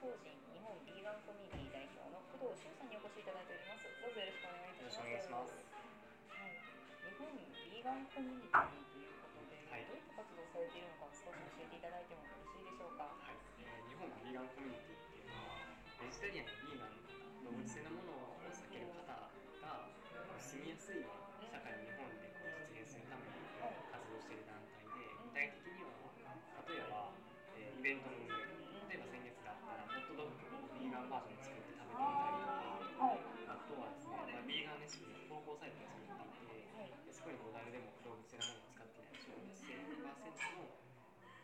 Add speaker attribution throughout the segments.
Speaker 1: 法人日本ビーガンコミュニティ代表の工藤修さんにお越しいただいておりますどうぞよろしくお願いいたしますはい、日本ビーガンコミュニティということで、はい、どういった活動をされているのか少し教えていただいてもよろしいでしょうか
Speaker 2: はい、えー、日本ビーガンコミュニティっていうのはベジタリアンやビーガンの方動物性のものを避ける方が住みやすい社会をあとはですね、まあ、ビーガンレシピの投稿サイトを作っていて、でそこにこう誰でも動物性のものを使っていない商品100%の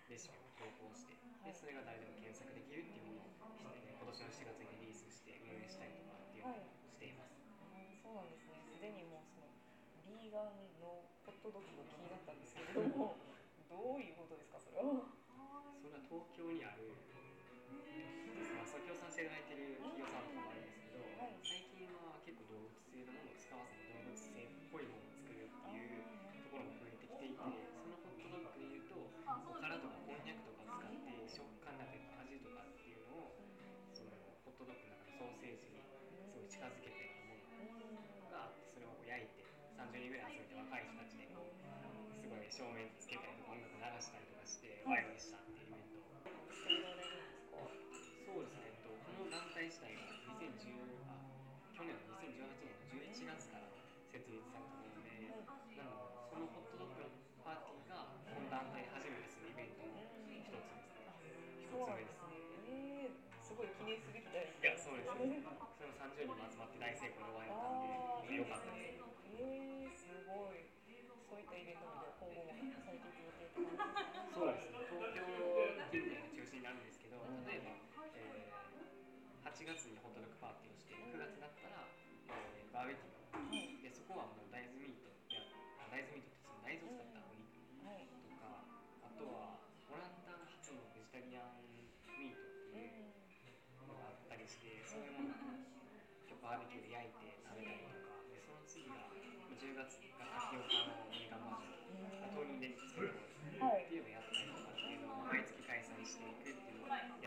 Speaker 2: レシピを投稿してでそれが誰でも検索できるっていうものをして、ね、今年の7月にリリースして運営したりとかっていうのをしています。
Speaker 1: はい、そうなんですね。すでにもうそのビーガンのホットドッグが気になったんですけれども どういうことですかそれは？
Speaker 2: それは東京にあるまあ、協賛していただいている企業照明つけたりとか音楽流したりとかしてワイワイしたっていうイベントそうですね、えっと、この団体自体が2010あ去年の2018年の11月から設立されたもので、なのでそのホットドッグパーティーがこの団体で初めてするイベントの一つですね。一つ目です。
Speaker 1: えー、すごい記念すべき
Speaker 2: だいや、そうですね。それも30人も集まって大成功で終わったんで、よかったです。
Speaker 1: えー、
Speaker 2: りしてそういうものをバーベキューで焼いて食べたりとかでその次が10月がタピオカのミカバージョン。豆乳で作るっていうのをやったりとかっていうのを毎月開催していくっていうのをや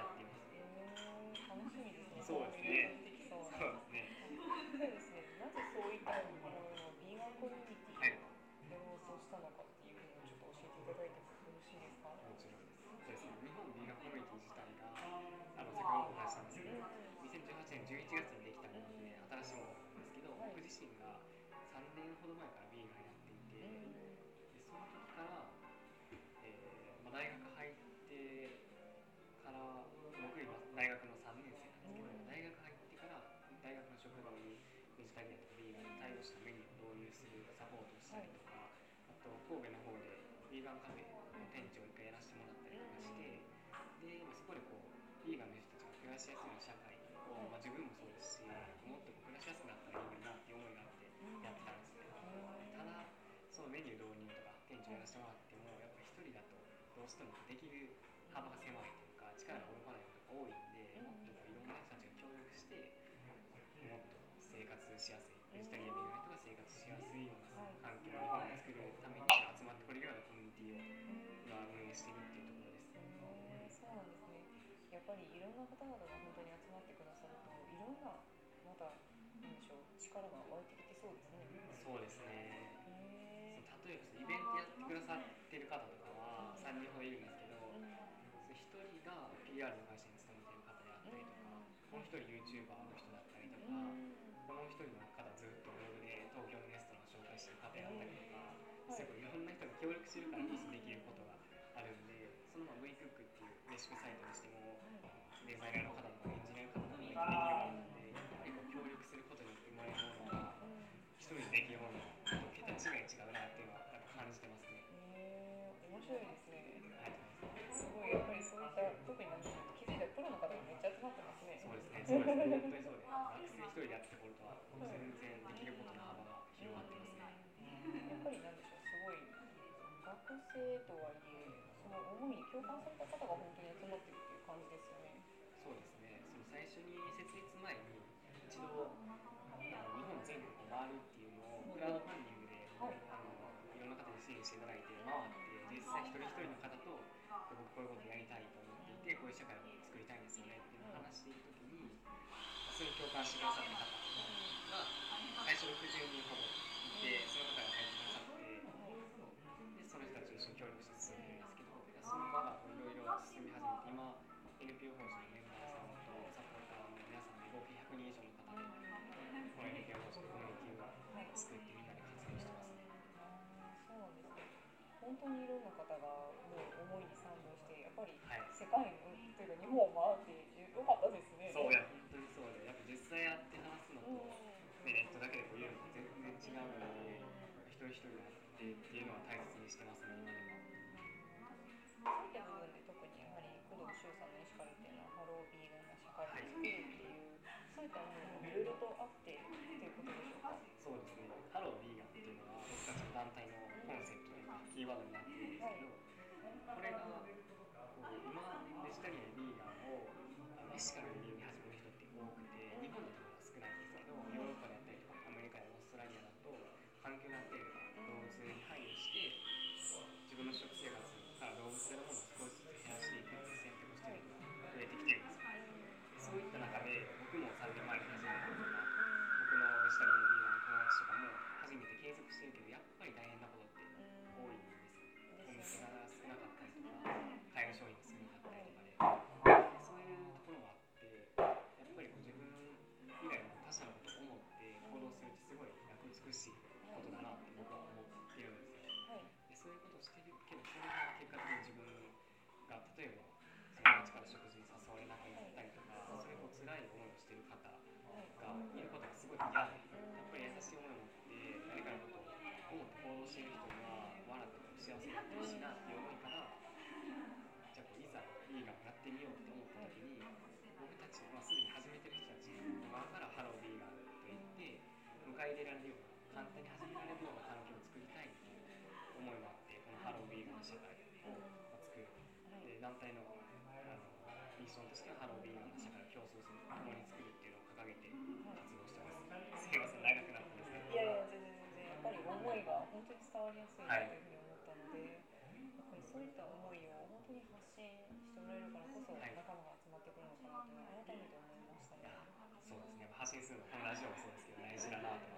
Speaker 2: ベジタリアンとかビーガンに対応したメニューを導入するサポートをしたりとか、あと神戸の方でビーガンカフェの店長を一回やらせてもらったりとかして、でそこでこうビーガンの人たちが暮らしやすい社会を、まあ、自分もそうですしもっと暮らしやすくなったらいいなっていう思いがあってやってたんですねただそのメニュー導入とか店長やらせてもらってもやっぱ一人だとどうしてもできる幅が狭いというか力が及ばないことが多いんでしやすいベジタリアンの人が生活しやす。いような環境を日本に作るために集まってこれるよう。なコミュニティを運営しているっていう。ところです。
Speaker 1: そう。なんですねやっぱりいろんな方々が本当に集まってくださるといろんなまたなんでしょう。力が湧いてきてそう。ですね。
Speaker 2: そう。ですね。例えばそのイベントやってくださってる方とかは3人ほどいるんですけど、1人が PR の会社に勤めてる方であったりとか、もう。1人 YouTuber の人の方ずっとブログで東京のレストランを紹介してる方やったりとか、すごいいろんな人が協力してるからこそできることがあるんで、そのまま w e クックっていうレシピサイトにしても、デザイナーの方もエンジニアの方もできるようなんで、やっぱりこう協力することによってもらえるものが、一人でできるものと桁違い違うなっていうのは感じてますね。
Speaker 1: へ面白いですね。すごいやっぱりそういった特になんか気づいたらプロの方がめっちゃ集まってますね。
Speaker 2: そうですね。そうですね。学生一人でやってることは全然できることの幅が広がってますね。
Speaker 1: やっぱりなんでしょうすごい学生とはいえその思いに共感された方が本当に集まってるっていう感じですよね。
Speaker 2: そうですね。その最初に設立前に一度あの日本全国を回るっていうのをクラウドファンディングで、はい、あのいろんな方に支援していただいて回って実際一人一人の方と僕こういうことやりたいと思っていてこういう社会をそれに共感してくださった方が最初60人ほどいてその方が入ってくださってでその人たちと一緒に協力して進んでるんですけどその場がいろいろ進み始めて今 NPO 法人のメンバーさんとサポーターの皆さんで合計100人以上の方でこの NPO 法人のコミュニティを作ってみんなで活動してますね。
Speaker 1: そうなんですね。本当にいろんな方がもう思いに賛同してやっぱり世界のというか日本を回ってよかったですね。
Speaker 2: そうや本当にそうでやっぱ実際やって話すのと、
Speaker 1: うん
Speaker 2: ね、ネットだけでこう言うのと全然違うので一人一人がやってっていうのは大切にしてますね今でも。
Speaker 1: そういった部分で特にやはり工藤周さんのエシカルっていうのはハロービーガンな社会的っていう、はい
Speaker 2: そういった思いもい初めて継続してるけどやっぱり大変なことって多いんですよ。お店が少迎え入れられるような簡単に始められるような環境を作りたいっていう思いもあってこのハロービーンの社会をまあ作るで団体のあのミッションとしてはハロービーンの社会を共創する共に作るっていうのを掲げて活動してますすいません長くなったんですけど
Speaker 1: いやいや全然全然やっぱり思いが本当に伝わりやすいなというふうに思ったので、やっぱりそういった思いを本当に発信してもらえるからこそ仲間が集まってくるのかなというのは改めて思いましたね。
Speaker 2: そうですね発信するのこのラジオもそうですけど大事だなと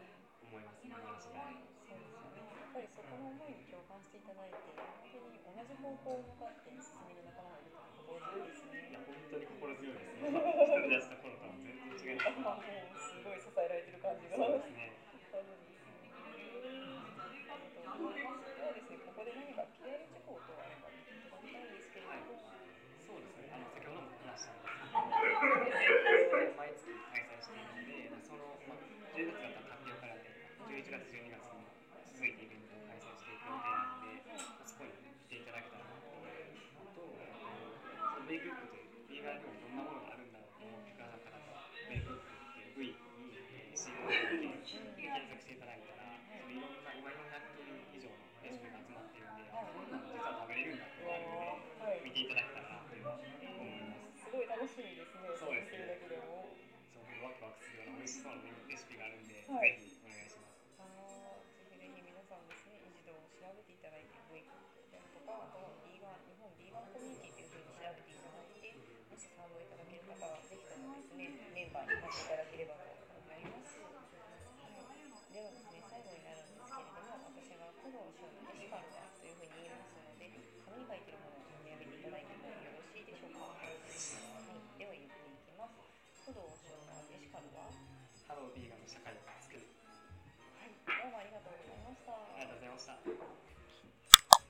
Speaker 2: 思いますね
Speaker 1: そうですよね。やっぱりそこの思いに共感していただいて、本当に同じ方向を向かって進める仲間が
Speaker 2: し
Speaker 1: みですね。
Speaker 2: そうですね
Speaker 1: だけでも。
Speaker 2: そうワクワクするような美味しそうなレシピがあるんで、
Speaker 1: はい
Speaker 2: ぜひお願いします。
Speaker 1: あのぜひぜひ皆さんですね、一度調べていただいて、ブイクであるとか、あとはビーガン、日本ビーガンコミュニティというふうに調べていただいて、もし賛同いただける方は、ぜひともですね、メンバーになっていただ工藤翔さんで、シカルはハロービーガンの社会を作る。はい、どうもありがとうございました。
Speaker 2: ありがとうございました。